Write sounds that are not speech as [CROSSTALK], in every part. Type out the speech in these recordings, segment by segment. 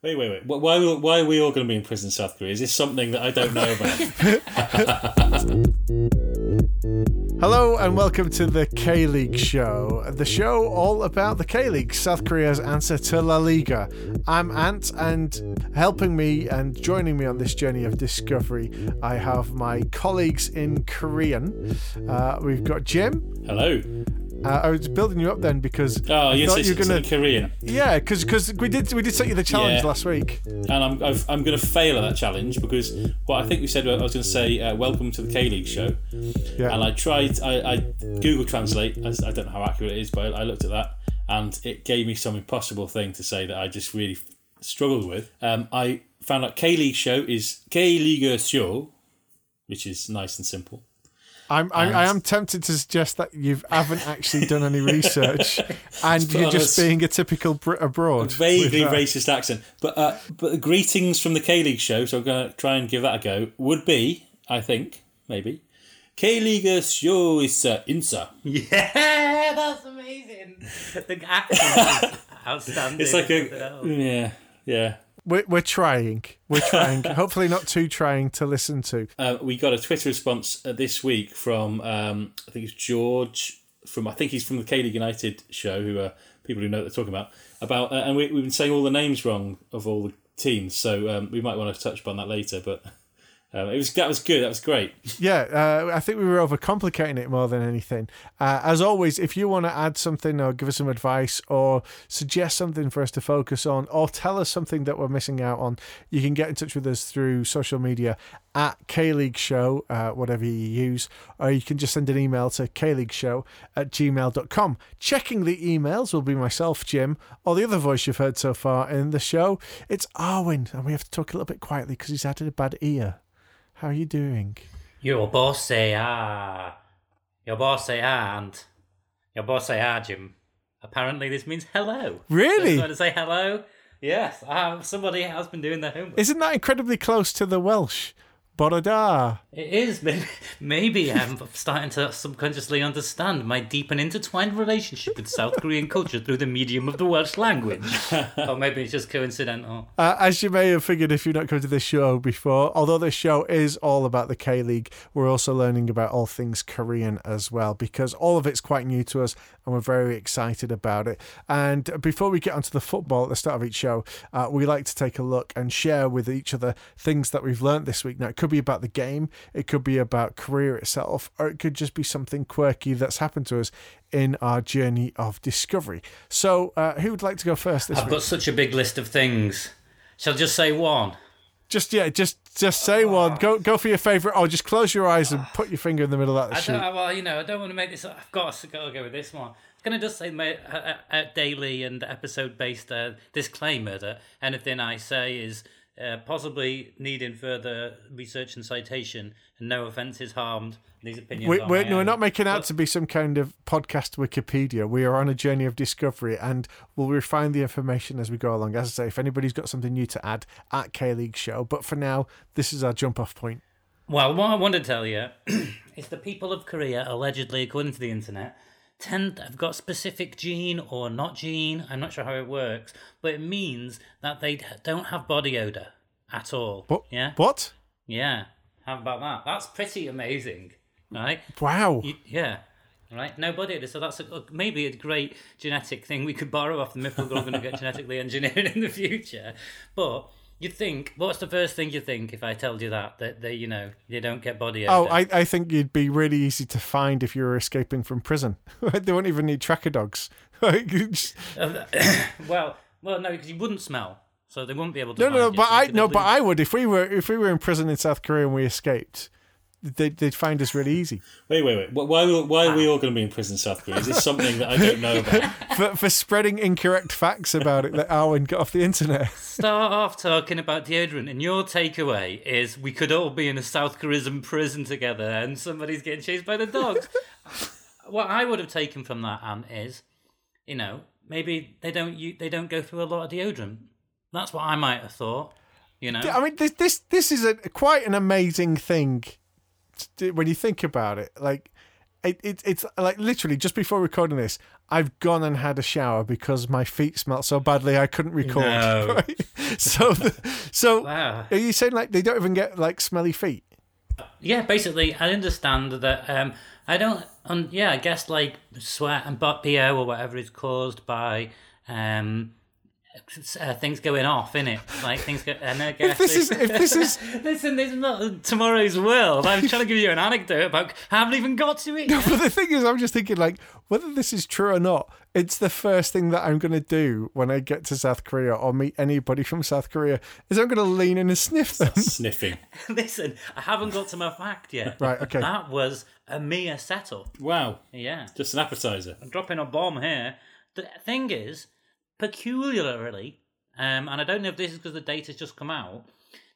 Wait, wait, wait. Wh- Why, why are we all going to be in prison in South Korea? Is this something that I don't know about? [LAUGHS] Hello and welcome to the K League Show, the show all about the K League, South Korea's answer to La Liga. I'm Ant, and helping me and joining me on this journey of discovery, I have my colleagues in Korean. Uh, we've got Jim. Hello. Uh, I was building you up then because Oh, I yes, thought you were it's gonna, Korean, yeah, because we did we did set you the challenge Yeah. last week. and I'm I've, I'm going to fail at that challenge because what I think we said I was going to say uh, welcome to the K League show, Yeah. and I tried I, I Google Translate. I, I don't know how accurate it is, but I, I looked at that, and it gave me some impossible thing to say that I just really struggled with. Um, I found out K League show is K League show, which is nice and simple. I'm, I, I am tempted to suggest that you haven't actually done any research [LAUGHS] and put you're just being a typical Brit abroad. vaguely with that. racist accent. But uh, but greetings from the K League show, so I'm going to try and give that a go. Would be, I think, maybe. K League show is uh, Insa. Yeah, [LAUGHS] that's amazing. The accent is [LAUGHS] outstanding. It's like a yeah yeah. We're, we're trying. We're [LAUGHS] trying. Hopefully, not too trying to listen to. Uh, we got a Twitter response uh, this week from um, I think it's George from I think he's from the K League United show, who are people who know what they're talking about. About uh, and we, we've been saying all the names wrong of all the teams, so um, we might want to touch upon that later. But um, it was that was good. That was great. [LAUGHS] Yeah, uh, I think we were overcomplicating it more than anything. Uh, as always, if you want to add something or give us some advice or suggest something for us to focus on or tell us something that we're missing out on, you can get in touch with us through social media at K League Show, uh, whatever you use, or you can just send an email to kleagueshow at gmail.com. Checking the emails will be myself, Jim, or the other voice you've heard so far in the show. It's Arwyn, and we have to talk a little bit quietly because he's had a bad ear. How are you doing? Your boss say ah. Your boss say ah, and your boss say ah, Jim. Apparently, this means hello. Really? So, to say hello. Yes, uh, somebody has been doing their homework. Isn't that incredibly close to the Welsh? Borada. It is. [LAUGHS] Maybe, maybe I'm starting to subconsciously understand my deep and intertwined relationship with South Korean culture through the medium of the Welsh language. [LAUGHS] or maybe it's just coincidental. Uh, as you may have figured if you've not come to this show before, although this show is all about the K League, we're also learning about all things Korean as well because all of it's quite new to us and we're very excited about it. And before we get onto the football at the start of each show, uh, we like to take a look and share with each other things that we've learnt this week. Now, it could be about the game, it could be about Korea itself, or it could just be something quirky that's happened to us in our journey of discovery. So, uh, who would like to go first this I've week? got such a big list of things. Shall I just say one? Just yeah, just just say one. Go go for your favorite. Or just close your eyes and put your finger in the middle of that I sheet. don't, well, you know, I don't want to make this. I've got to, to go with this one. Can I just say my uh, uh, daily and episode based uh, disclaimer that anything I say is uh, possibly needing further research and citation, and no offence is harmed. These opinions. We, we're, no, we're not making out But- to be some kind of podcast Wikipedia. We are on a journey of discovery and we'll refine the information as we go along. As I say, if anybody's got something new to add at K League Show, but for now, this is our jump off point. Well, what I want to tell you [CLEARS THROAT] is the people of Korea, allegedly, according to the internet, tend have got specific gene or not gene. I'm not sure how it works, but it means that they don't have body odor at all. What? Yeah. What? Yeah. How about that? That's pretty amazing, right? Wow. You, yeah. Right, no body odor. So that's a, uh, maybe a great genetic thing we could borrow off them if we're going to get genetically engineered [LAUGHS] in the future. But you think, what's the first thing you think if I told you that that they, you know, you don't get body oh, odor? Oh, I, I think you'd be really easy to find if you were escaping from prison. [LAUGHS] they won't even need tracker dogs. [LAUGHS] Just- uh, [COUGHS] well, well, no, because you wouldn't smell, so they wouldn't be able to. No, no, no. But I no, but I would if we were if we were in prison in South Korea and we escaped. They'd, they'd find us really easy Wait, wait, wait. Why, why are we all ah. going to be in prison South Korea? Is this something that I don't know about? [LAUGHS] for for spreading incorrect facts about it that Arwyn got off the internet. Start off talking about deodorant, and your takeaway is we could all be in a South Korean prison together, and somebody's getting chased by the dogs. [LAUGHS] what I would have taken from that, Ant, is, you know, maybe they don't u- they don't go through a lot of deodorant. That's what I might have thought. You know, I mean, this this this is a quite an amazing thing to- when you think about it. Like, it, it it's like literally just before recording this, I've gone and had a shower because my feet smelt so badly I couldn't record. No. [LAUGHS] right? so, the, so Wow. are you saying like they don't even get like smelly feet? Yeah, basically, I understand that. Um, I don't. Um, yeah, I guess like sweat and butt PO or whatever is caused by um, uh, things going off in it, like things go. And I guess This is if this is [LAUGHS] Listen, this is not tomorrow's world. I'm trying to give you an anecdote about. I haven't even got to it. yet. But the thing is, I'm just thinking, like, whether this is true or not, it's the first thing that I'm going to do when I get to South Korea or meet anybody from South Korea is I'm going to lean in and sniff them. Sniffing. [LAUGHS] Listen, I haven't got to my fact yet. Right, okay. That was a mere setup. Wow. Yeah. Just an appetizer. I'm dropping a bomb here. The thing is, peculiarly, um, and I don't know if this is because the data's just come out,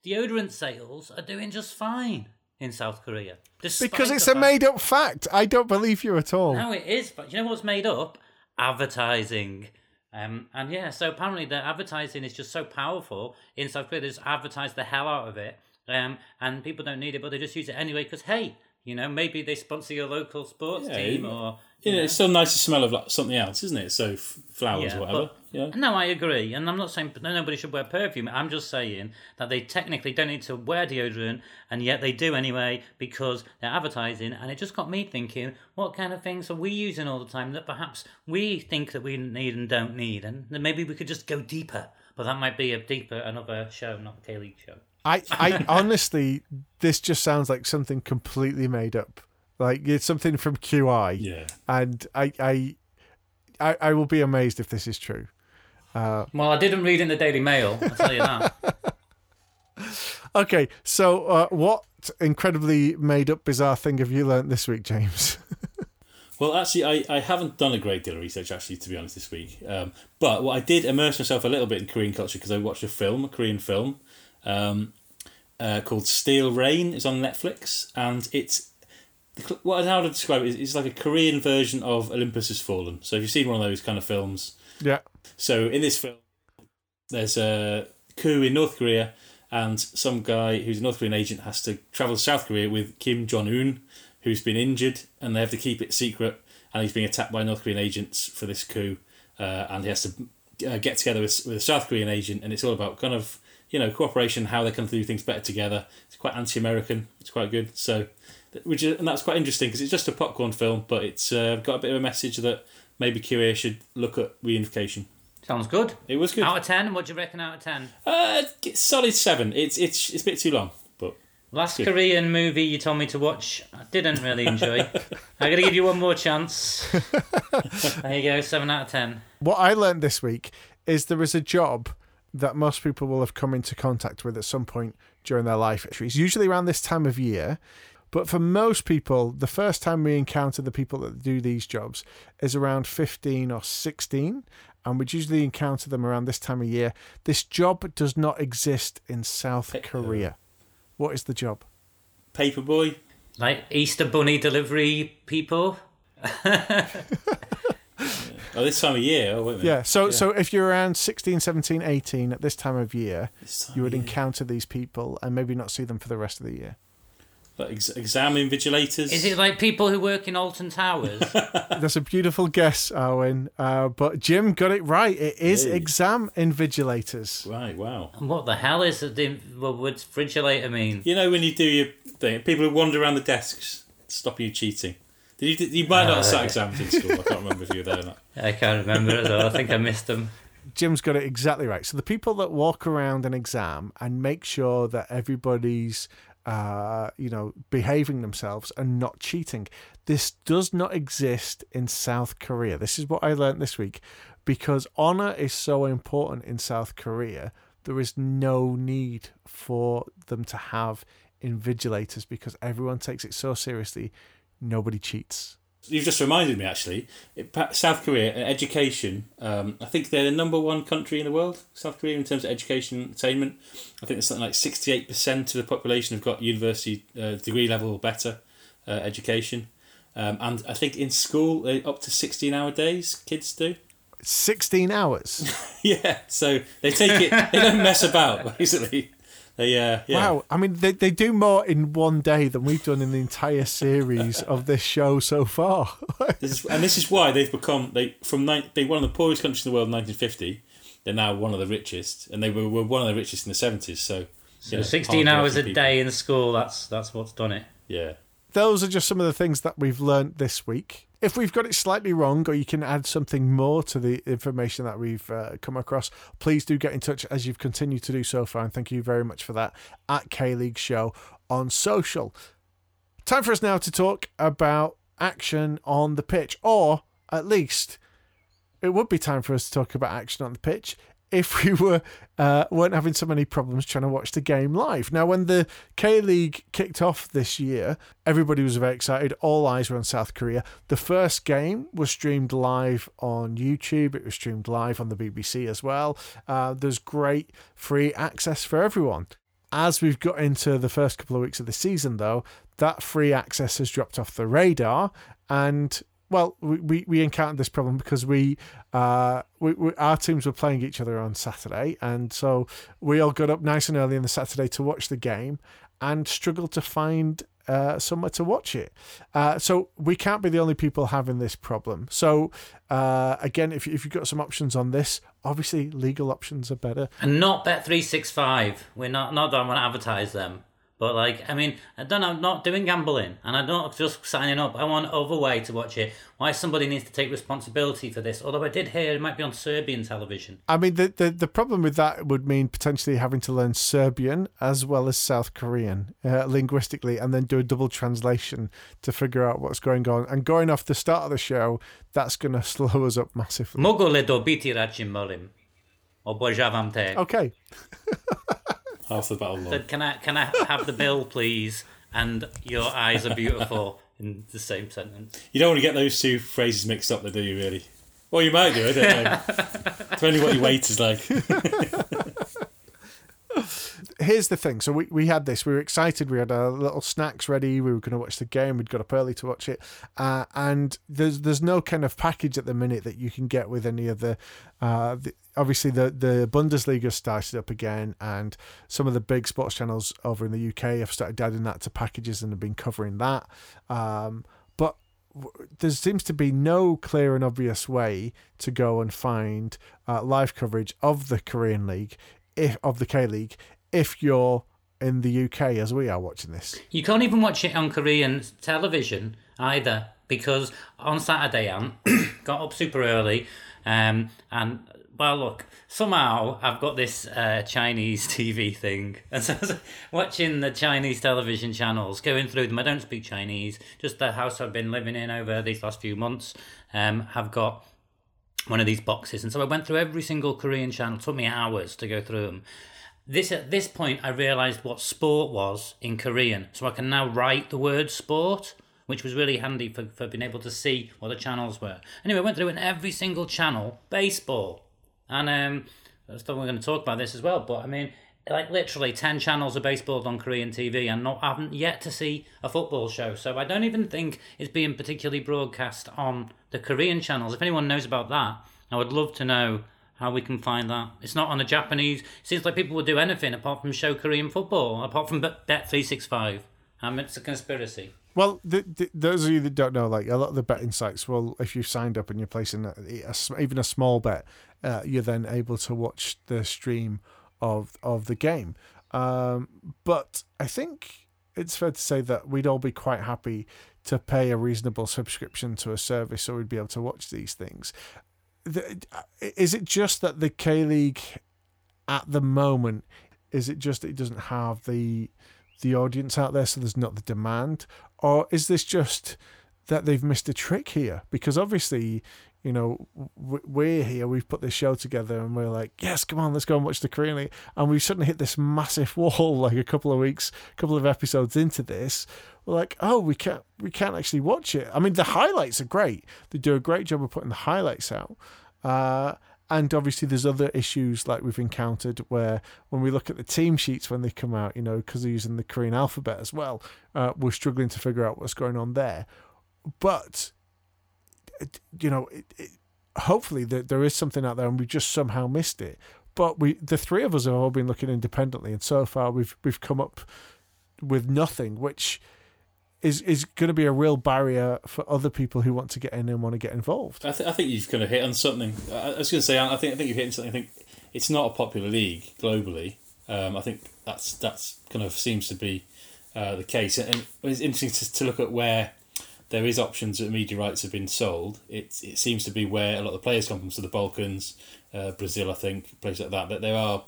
deodorant sales are doing just fine in South Korea. Because it's a fact- made up fact. I don't believe you at all. No, it is, but you know what's made up? Advertising. Um, and yeah, so apparently the advertising is just so powerful in South Korea. They just advertise the hell out of it, um, and people don't need it, but they just use it anyway because hey, you know, maybe they sponsor your local sports Yeah, team or You know, it's still nice to smell of like something else, isn't it? So f- flowers Yeah, or whatever. but- Yeah. No, I agree, and I'm not saying no, nobody should wear perfume. I'm just saying that they technically don't need to wear deodorant, and yet they do anyway because they're advertising. And it just got me thinking: what kind of things are we using all the time that perhaps we think that we need and don't need, and maybe we could just go deeper. But that might be a deeper another show, not a K League show. I, I honestly, this just sounds like something completely made up. Like it's something from QI. Yeah. And I, I, I, I will be amazed if this is true. Well, I didn't read in the Daily Mail. I'll tell you that. [LAUGHS] Okay, so uh, what incredibly made up bizarre thing have you learnt this week, James? [LAUGHS] Well, actually, I, I haven't done a great deal of research, actually, to be honest, this week. Um, but what I did immerse myself a little bit in Korean culture because I watched a film, a Korean film, um, uh, called Steel Rain. It's on Netflix, and it's what I'd how to describe it is it's like a Korean version of Olympus Has Fallen. So if you've seen one of those kind of films, yeah. so in this film, there's a coup in North Korea, and some guy who's a North Korean agent has to travel to South Korea with Kim Jong Un, who's been injured, and they have to keep it secret. And he's being attacked by North Korean agents for this coup, uh, and he has to uh, get together with, with a South Korean agent, and it's all about kind of you know cooperation, how they can do things better together. It's quite anti-American. It's quite good. So, which is, and that's quite interesting because it's just a popcorn film, but it's uh, got a bit of a message that maybe Korea should look at reunification. Sounds good. It was good. Out of ten, what do you reckon? Out of ten? Uh, solid seven. It's it's it's a bit too long, but Last Korean movie you told me to watch, I didn't really enjoy. [LAUGHS] I'm going to give you one more chance. [LAUGHS] There you go, 7 out of 10. What I learned this week is there is a job that most people will have come into contact with at some point during their life. It's usually around this time of year. But for most people, the first time we encounter the people that do these jobs is around 15 or 16. And we'd usually encounter them around this time of year. This job does not exist in South Korea. What is the job? Paperboy. Like Easter Bunny delivery people. [LAUGHS] [LAUGHS] Oh, this time of year. Oh, wait a. Yeah, so so if you're around 16, 17, 18 at this time of year, time you would year. encounter these people and maybe not see them for the rest of the year. Like ex- exam invigilators. Is it like people who work in Alton Towers? [LAUGHS] That's a beautiful guess, Owen. Uh, but Jim got it right. It is Hey. exam invigilators. Right. Wow. and what the hell is the what would frigilator mean? You know when you do your thing, people who wander around the desks, stop you cheating. Did you? You might not have sat exams in school. I can't remember if you were there or not. [LAUGHS] I can't remember as well. I think I missed them. Jim's got it exactly right. So the people that walk around an exam and make sure that everybody's, uh, you know, behaving themselves and not cheating. This does not exist in South Korea. This is what I learned this week, because honor is so important in South Korea. There is no need for them to have invigilators because everyone takes it so seriously. Nobody cheats. You've just reminded me actually. South Korea uh, education. Um, I think they're the number one country in the world. South Korea in terms of education attainment. I think it's something like sixty eight percent of the population have got university uh, degree level or better uh, education. Um, and I think in school they up to sixteen hour days. Kids do. 16 hours. [LAUGHS] Yeah, so they take it. They don't mess about. [LAUGHS] Basically, they uh, yeah. Wow. I mean, they, they do more in one day than we've done in the entire series of this show so far. [LAUGHS] This is, and this is why they've become they from nine, being one of the poorest countries in the world in 1950 they're now one of the richest, and they were, were one of the richest in the seventies. So, So you know, 16 hours a people. day in school, that's that's what's done it. Yeah, those are just some of the things that we've learned this week. If we've got it slightly wrong, or you can add something more to the information that we've uh, come across, please do get in touch as you've continued to do so far. And thank you very much for that at K League Show on social. Time for us now to talk about action on the pitch, or at least it would be time for us to talk about action on the pitch if we were uh, weren't having so many problems trying to watch the game live. Now, when the K League kicked off this year, everybody was very excited. All eyes were on South Korea. The first game was streamed live on YouTube. It was streamed live on the BBC as well. Uh, there's great free access for everyone. As we've got into the first couple of weeks of the season, though, that free access has dropped off the radar, and well, we, we, encountered this problem because we, uh, we, we our teams were playing each other on Saturday, and so we all got up nice and early on the Saturday to watch the game, and struggled to find uh, somewhere to watch it. Uh, so we can't be the only people having this problem. So uh, again, if if you've got some options on this, obviously legal options are better. And not Bet365. We're not, not that I want to advertise them. But, like, I mean, I don't, I'm not doing gambling and I'm not just signing up. I want Overway to watch it. Why somebody needs to take responsibility for this. Although I did hear it might be on Serbian television. I mean, the, the the problem with that would mean potentially having to learn Serbian as well as South Korean uh, linguistically, and then do a double translation to figure out what's going on. And going off the start of the show, that's going [LAUGHS] to slow us up massively. Mogu le dobiti račim molim? Obožavam te. Okay, [LAUGHS] half the battle. Said, can I can I have the bill, please? And your eyes are beautiful in the same sentence. You don't want to get those two phrases mixed up, though, do you? Really? Well, you might do. I don't know. [LAUGHS] Depending what your weight is like. [LAUGHS] here's the thing. So we, we had this. We were excited. We had our little snacks ready. We were going to watch the game. We'd got up early to watch it. Uh, and there's there's no kind of package at the minute that you can get with any of the. Uh, the obviously, the the Bundesliga started up again, and some of the big sports channels over in the UK have started adding that to packages and have been covering that. Um, but there seems to be no clear and obvious way to go and find uh, live coverage of the Korean League, if of the K League, if you're in the UK as we are watching this. You can't even watch it on Korean television either because on Saturday I [COUGHS] got up super early um, and well look somehow I've got this uh, Chinese [LAUGHS] TV thing. [LAUGHS] And so I was watching the Chinese television channels going through them. I don't speak Chinese. Just the house I've been living in over these last few months um, have got one of these boxes. And so I went through every single Korean channel. It took me hours to go through them this at this point I realized what sport was in Korean, so I can now write the word sport, which was really handy for, for being able to see what the channels were. Anyway, I went through in every single channel baseball, and um, I thought we we're going to talk about this as well. But I mean, like literally ten channels of baseball on Korean TV, and not haven't yet to see a football show. So I don't even think it's being particularly broadcast on the Korean channels. If anyone knows about that, I would love to know how we can find that. It's not on the Japanese. It seems like people would do anything apart from show Korean football, apart from Bet three six five. Um, it's a conspiracy. Well, the, the, those of you that don't know, like a lot of the betting sites, well, if you've signed up and you're placing a, a even a small bet, uh, you're then able to watch the stream of of the game. Um, but I think it's fair to say that we'd all be quite happy to pay a reasonable subscription to a service so we'd be able to watch these things. The, uh, is it just that the K League at the moment is it just that it doesn't have the the audience out there so there's not the demand? Or is this just that they've missed a trick here? Because obviously you know we're here we've put this show together and we're like yes come on let's go and watch the korean league. And we've suddenly hit this massive [LAUGHS] wall like a couple of weeks a couple of episodes into this. We're like oh we can't we can't actually watch it. I mean the highlights are great. They do a great job of putting the highlights out. Uh and obviously there's other issues like we've encountered where when we look at the team sheets when they come out you know because they're using the korean alphabet as well uh, we're struggling to figure out what's going on there. But you know it, it, hopefully there, there is something out there and we just somehow missed it but we the three of us have all been looking independently and so far we've we've come up with nothing which is is going to be a real barrier for other people who want to get in and want to get involved I, th- I think you've kind of hit on something. I, I was going to say, I think I think you've hit on something. I think it's not a popular league globally. Um, I think that's that's kind of seems to be uh, the case, and it's interesting to, to look at where there is options that media rights have been sold. It it seems to be where a lot of the players come from, so the Balkans, uh, Brazil, I think, places like that. That there are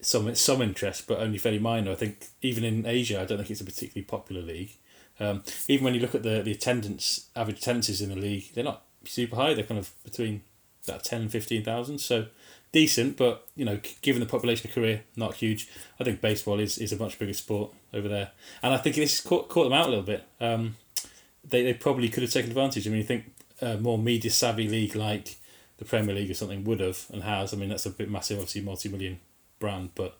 some some interest, but only fairly minor. I think even in Asia, I don't think it's a particularly popular league. Um, even when you look at the the attendance average attendances in the league, they're not super high. They're kind of between that 10 and 15,000. So decent, but you know, given the population of Korea, not huge. I think baseball is, is a much bigger sport over there, and I think this caught, caught them out a little bit. Um, they they probably could have taken advantage. I mean, you think a more media savvy league like the Premier League or something would have and has. I mean, that's a bit massive, obviously multi million brand, but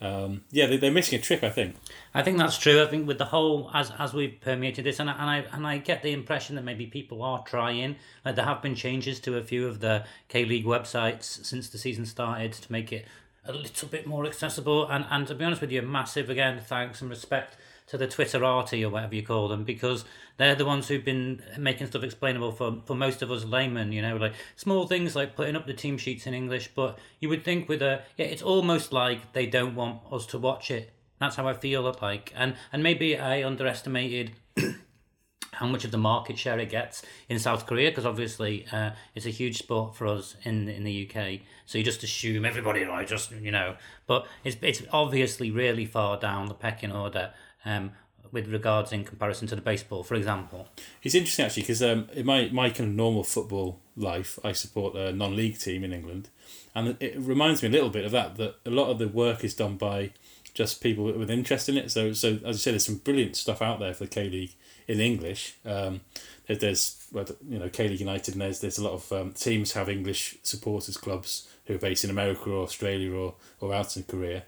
um, yeah, they, they're missing a trick. I think. I think that's true. I think with the whole as as we've permeated this, and I, and I and I get the impression that maybe people are trying. Like there have been changes to a few of the K League websites since the season started to make it a little bit more accessible. And and to be honest with you, massive again thanks and respect to the Twitterati or whatever you call them because they're the ones who've been making stuff explainable for, for most of us laymen, you know, like small things like putting up the team sheets in English. But you would think with a, yeah, it's almost like they don't want us to watch it. That's how I feel like. And, and maybe I underestimated [COUGHS] how much of the market share it gets in South Korea because obviously uh, it's a huge sport for us in in the UK. So you just assume everybody like just you know, but it's it's obviously really far down the pecking order um, with regards in comparison to the baseball, for example. It's interesting actually because um, in my, my kind of normal football life, I support a non league team in England, and it reminds me a little bit of that. That a lot of the work is done by just people with interest in it. So so as I said, there's some brilliant stuff out there for the K League in English. Um, there's you know K League United, and there's there's a lot of um, teams have English supporters clubs who are based in America or Australia or or out in Korea.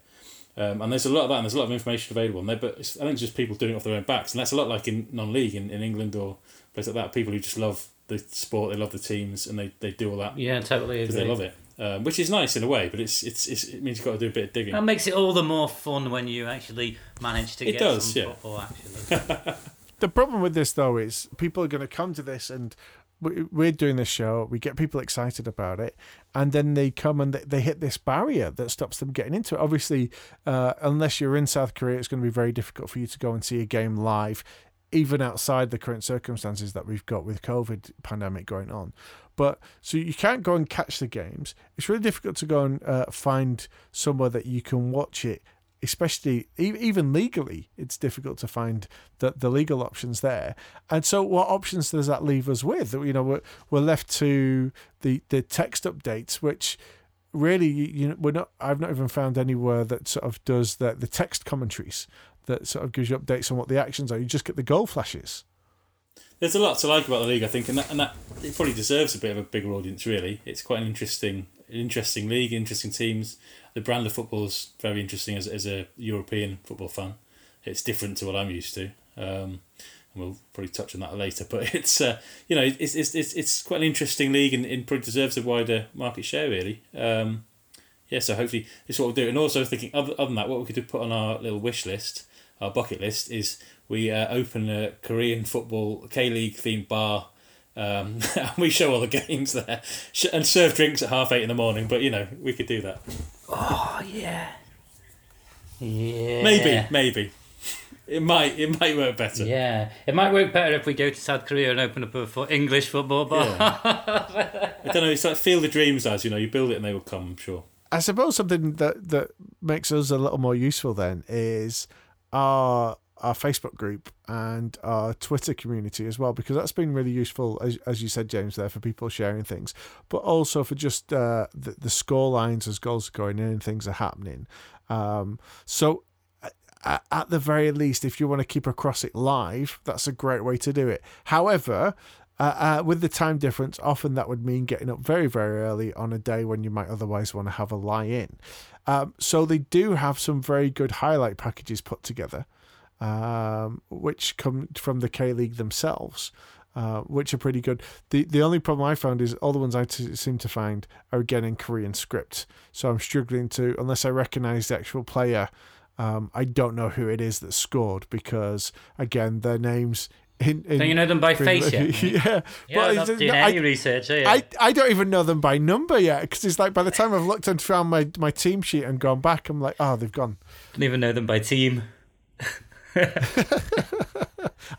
Um, and there's a lot of that, and there's a lot of information available. And they, but I think it's just people doing it off their own backs, and that's a lot like in non-league in, in England or places like that. People who just love the sport, they love the teams, and they, they do all that. Yeah, totally. Because they love it, um, which is nice in a way, but it's, it's it's it means you've got to do a bit of digging. That makes it all the more fun when you actually manage to it get does, some yeah. football. Actually, [LAUGHS] the problem with this though is people are going to come to this and we- we're doing this show we get people excited about it and then they come and they- hit this barrier that stops them getting into it. Obviously uh, unless you're in south korea it's going to be very difficult for you to go and see a game live even outside the current circumstances that we've got with covid pandemic going on. But so you can't go and catch the games. It's really difficult to go and uh, find somewhere that you can watch it especially even legally, it's difficult to find the, the legal options there. And so, what options does that leave us with? You know, we're, we're left to the, the text updates, which really, you know, we're not. I've not even found anywhere that sort of does the the text commentaries that sort of gives you updates on what the actions are. You just get the goal flashes. There's a lot to like about the league, I think, and that, and that it probably deserves a bit of a bigger audience. Really, it's quite an interesting, interesting league, interesting teams. The brand of football is very interesting as, as a European football fan. It's different to what I'm used to, um, and we'll probably touch on that later. [LAUGHS] But it's uh, you know it's, it's it's it's quite an interesting league, and, and probably deserves a wider market share. Really, um, yeah. So hopefully this is what we'll do. And also thinking other, other than that, what we could put on our little wish list, our bucket list, is we uh, open a Korean football K League themed bar. Um, [LAUGHS] and we show all the [LAUGHS] games there and serve drinks at half eight in the morning. But you know, we could do that. Oh yeah, yeah, Maybe, maybe. It might it might work better. Yeah, it might work better if we go to South Korea and open up a fo- English football bar. I don't know. It's like feel the dreams as you know. You build it and they will come. I'm sure. I suppose something that that makes us a little more useful then is our our Facebook group and our Twitter community as well, because that's been really useful, as, as you said, James, there for people sharing things, but also for just uh, the, the score lines as goals are going in and things are happening. Um, so, at the very least, if you want to keep across it live, that's a great way to do it. However, uh, uh, with the time difference, often that would mean getting up very, very early on a day when you might otherwise want to have a lie in. Um, so they do have some very good highlight packages put together, um, which come from the K League themselves. Uh, which are pretty good. The the only problem I found is all the ones I t- seem to find are again in Korean script. So I'm struggling to, unless I recognize the actual player, um, I don't know who it is that scored because again their names In, in Don't you know them by face yet? [LAUGHS] yeah, Yeah, but not doing any I, research. Are you? I, I don't even know them by number yet because it's like by the time I've looked and found my, my team sheet and gone back, I'm like, oh, they've gone. don't even know them by team. [LAUGHS]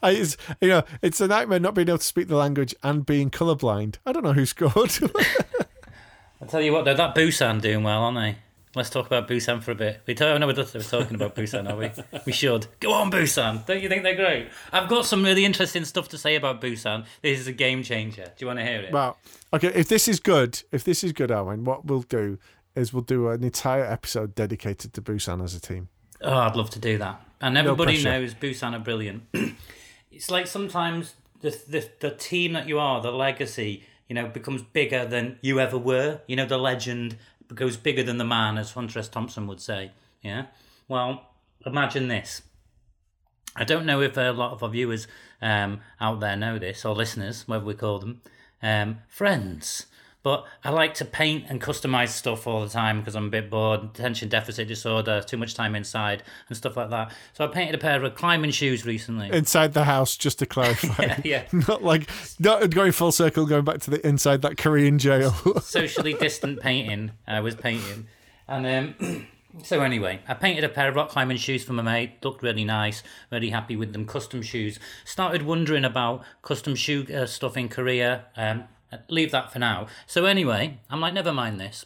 I, it's, you know, it's a nightmare not being able to speak the language and being colourblind. I don't know who scored. [LAUGHS] I'll tell you what, though, that Busan doing well, aren't they? Let's talk about Busan for a bit. We talk, no, we're we're talking about Busan, are we? [LAUGHS] We should. Go on, Busan. Don't you think they're great? I've got some really interesting stuff to say about Busan. This is a game changer. Do you want to hear it? Well, okay, if this is good, if this is good, Owen, what we'll do is we'll do an entire episode dedicated to Busan as a team. Oh, I'd love to do that. And everybody pressure. knows Busan are brilliant. [CLEARS THROAT] it's like sometimes the, the the team that you are, the legacy, you know, becomes bigger than you ever were. You know, the legend goes bigger than the man, as Hunter S. Thompson would say. Yeah. Well, imagine this. I don't know if a lot of our viewers um, out there know this, or listeners, whatever we call them, um, friends. But I like to paint and customize stuff all the time because I'm a bit bored, attention deficit disorder, too much time inside, and stuff like that. So I painted a pair of climbing shoes recently. Inside the house, just to clarify. [LAUGHS] yeah, [LAUGHS] Not like not going full circle, going back to the inside that Korean jail. [LAUGHS] socially distant painting. I was painting, and um, [CLEARS THROAT] so anyway, I painted a pair of rock climbing shoes for my mate. Looked really nice. Really happy with them. Custom shoes. Started wondering about custom shoe uh, stuff in Korea. Um, leave that for now. So anyway, I'm like, never mind this.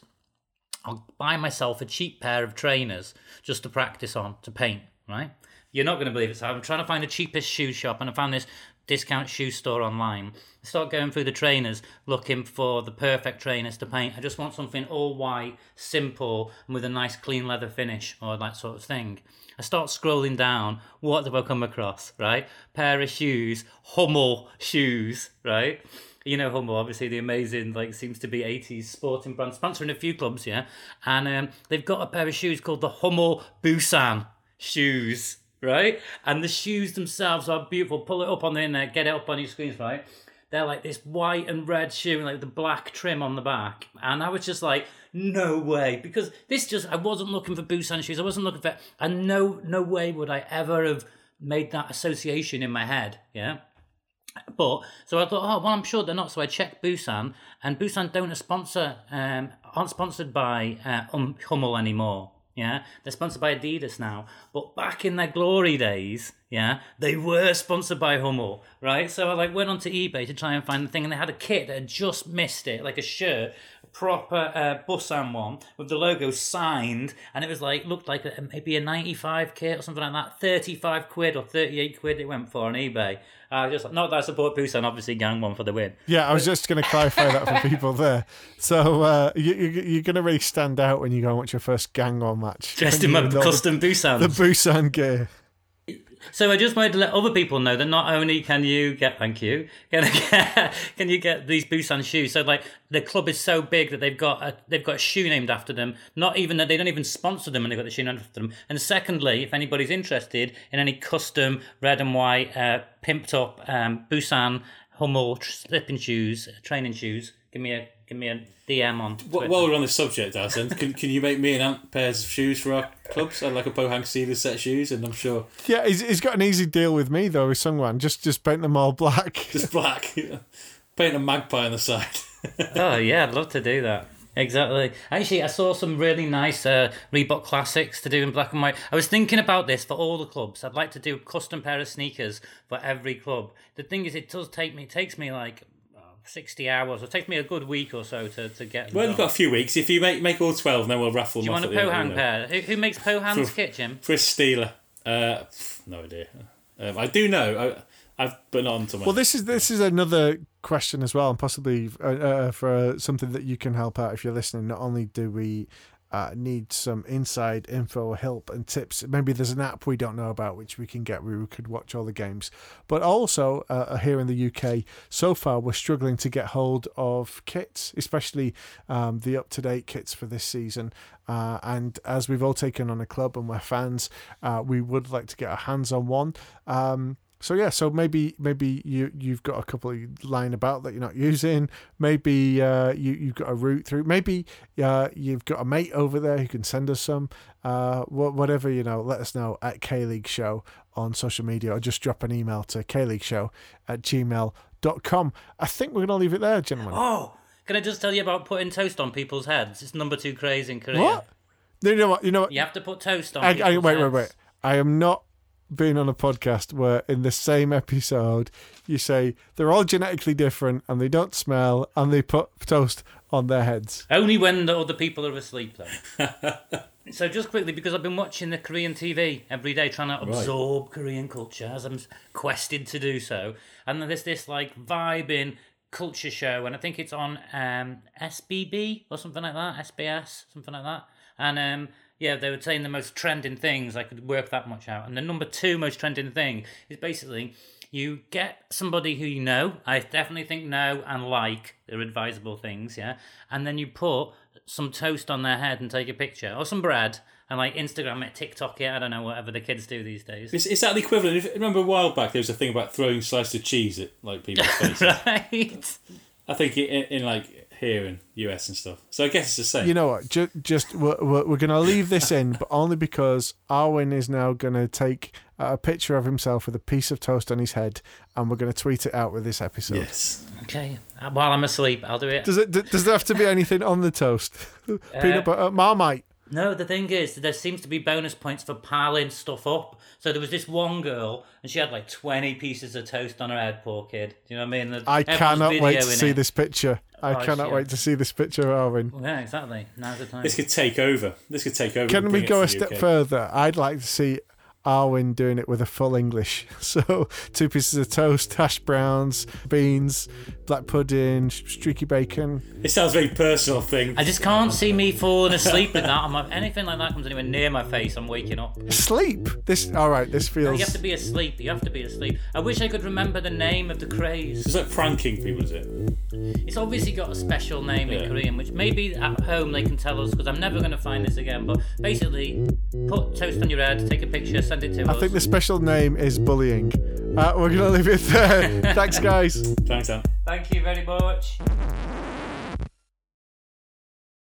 I'll buy myself a cheap pair of trainers just to practice on to paint. Right? You're not going to believe it. So I'm trying to find the cheapest shoe shop, and I found this discount shoe store online. I start going through the trainers, looking for the perfect trainers to paint. I just want something all white, simple, and with a nice clean leather finish or that sort of thing. I start scrolling down. What have I come across? Right, pair of shoes, Hummel shoes. Right, you know Hummel, obviously the amazing, like seems to be '80s sporting brand, sponsoring a few clubs, yeah. And um, they've got a pair of shoes called the Hummel Busan shoes, right? And the shoes themselves are beautiful. Pull it up on the internet, get it up on your screens, right? They're like this white and red shoe, and like the black trim on the back. And I was just like, no way, because this just I wasn't looking for Busan shoes. I wasn't looking for, and no, no way would I ever have made that association in my head. Yeah. But so I thought, oh well, I'm sure they're not. So I checked Busan, and Busan don't sponsor, um, aren't sponsored by uh, um, Hummel anymore. Yeah, they're sponsored by Adidas now. But back in their glory days, yeah, they were sponsored by Hummel, right? So I like went onto eBay to try and find the thing, and they had a kit that had just missed it, like a shirt, a proper uh, Busan one with the logo signed, and it was like looked like a, maybe a ninety-five kit or something like that, thirty-five quid or thirty-eight quid it went for on eBay. Uh, just not that I support Busan, obviously, Gangwon for the win. yeah, I was just going to clarify that for people there. So uh, you, you, you're going to really stand out when you go and watch your first Gangwon match. Dressed in my custom Busan. the Busan gear. So I just wanted to let other people know that not only can you get thank you can, [LAUGHS] can you get these Busan shoes. So like the club is so big that they've got a they've got a shoe named after them. Not even that they don't even sponsor them and they've got the shoe named after them. And secondly, if anybody's interested in any custom red and white uh, pimped up um, Busan Hummel slipping shoes, training shoes, give me a give me a DM on. Twitter. While we're on this subject, Alison, can, can you make me and Ant pairs of shoes for our clubs? I'd like a Pohang Steelers set of shoes, and I'm sure Yeah, he's, he's got an easy deal with me though. With someone just just paint them all black. [LAUGHS] just black. [LAUGHS] Paint a magpie on the side. [LAUGHS] oh yeah, I'd love to do that. Exactly. Actually, I saw some really nice uh, Reebok classics to do in black and white. I was thinking about this for all the clubs. I'd like to do a custom pair of sneakers for every club. The thing is, it does take me. It takes me like uh, sixty hours. It takes me a good week or so to, to get. Them well, you've got a few weeks. If you make make all twelve, then we'll raffle Do you them want a off at the end, Pohang you know. pair? Who, who makes Pohang's For- kit, Jim? Chris Steeler. Uh, pff, no idea. Um, I do know. I, I've but not onto my. Well, this is this is another question as well, and possibly uh, uh, for something that you can help out if you're listening. Not only do we uh, need some inside info, help, and tips. Maybe there's an app we don't know about which we can get where we could watch all the games. But also uh, here in the UK, so far we're struggling to get hold of kits, especially um, the up to date kits for this season. Uh, and as we've all taken on a club and we're fans, uh, we would like to get our hands on one. Um, so yeah, so maybe maybe you you've got a couple of lying about that you're not using. Maybe uh, you you've got a route through. Maybe uh, you've got a mate over there who can send us some. Uh, whatever you know, let us know at K League Show on social media, or just drop an email to kleagueshow at gmail.com. I think we're gonna leave it there, gentlemen. Oh, can I just tell you about putting toast on people's heads? It's number two craze in Korea. what? You know what? You know what? You have to put toast on. I, I, wait, wait, wait. I am not being on a podcast where in the same episode you say they're all genetically different and they don't smell and they put toast on their heads. Only when the other people are asleep, though. [LAUGHS] so just quickly, because I've been watching the Korean TV every day, trying to absorb Korean culture as I'm quested to do so, and then there's this like vibing culture show, and I think it's on um, SBB or something like that, SBS, something like that, and um. Yeah, they were saying the most trending things. I could work that much out. And the number two most trending thing is basically you get somebody who you know, I definitely think know and like, they're advisable things, yeah, and then you put some toast on their head and take a picture, or some bread, and like Instagram it, TikTok it, I don't know, whatever the kids do these days. Is, is that the equivalent? If, remember a while back there was a thing about throwing slices of cheese at like people's [LAUGHS] faces. right? I think in, in like here in US and stuff. So I guess it's the same. You know what? Just, just we're, we're, we're going to leave this in, but only because Arwyn is now going to take a picture of himself with a piece of toast on his head and we're going to tweet it out with this episode. yes. Okay, uh, while I'm asleep, I'll do it. Does it? Does there have to be anything on the toast? Peanut butter, Marmite. No, the thing is, there seems to be bonus points for piling stuff up. So there was this one girl, and she had like 20 pieces of toast on her head, poor kid. Do you know what I mean? I Everyone's cannot wait to see it. this picture. I Oh, cannot shit. wait to see this picture of Arwyn. Yeah, exactly. Now's the time. This could take over. This could take over. Can we go a the step UK. further? I'd like to see Arwyn doing it with a full English. [LAUGHS] So two pieces of toast, hash browns, beans, black pudding, streaky bacon. It sounds very personal thing. I just can't see me falling asleep with that. I'm like, anything like that comes anywhere near my face, I'm waking up. Sleep. This. All right. This feels. You have to be asleep. You have to be asleep. I wish I could remember the name of the craze. It's like pranking people, is it? It's obviously got a special name in Korean, which maybe at home they can tell us because I'm never going to find this again. But basically, put toast on your head, take a picture, send it to I us. think the special name is bullying. Uh, we're gonna leave it there. [LAUGHS] Thanks, guys. Thanks, Dan. Thank you very much.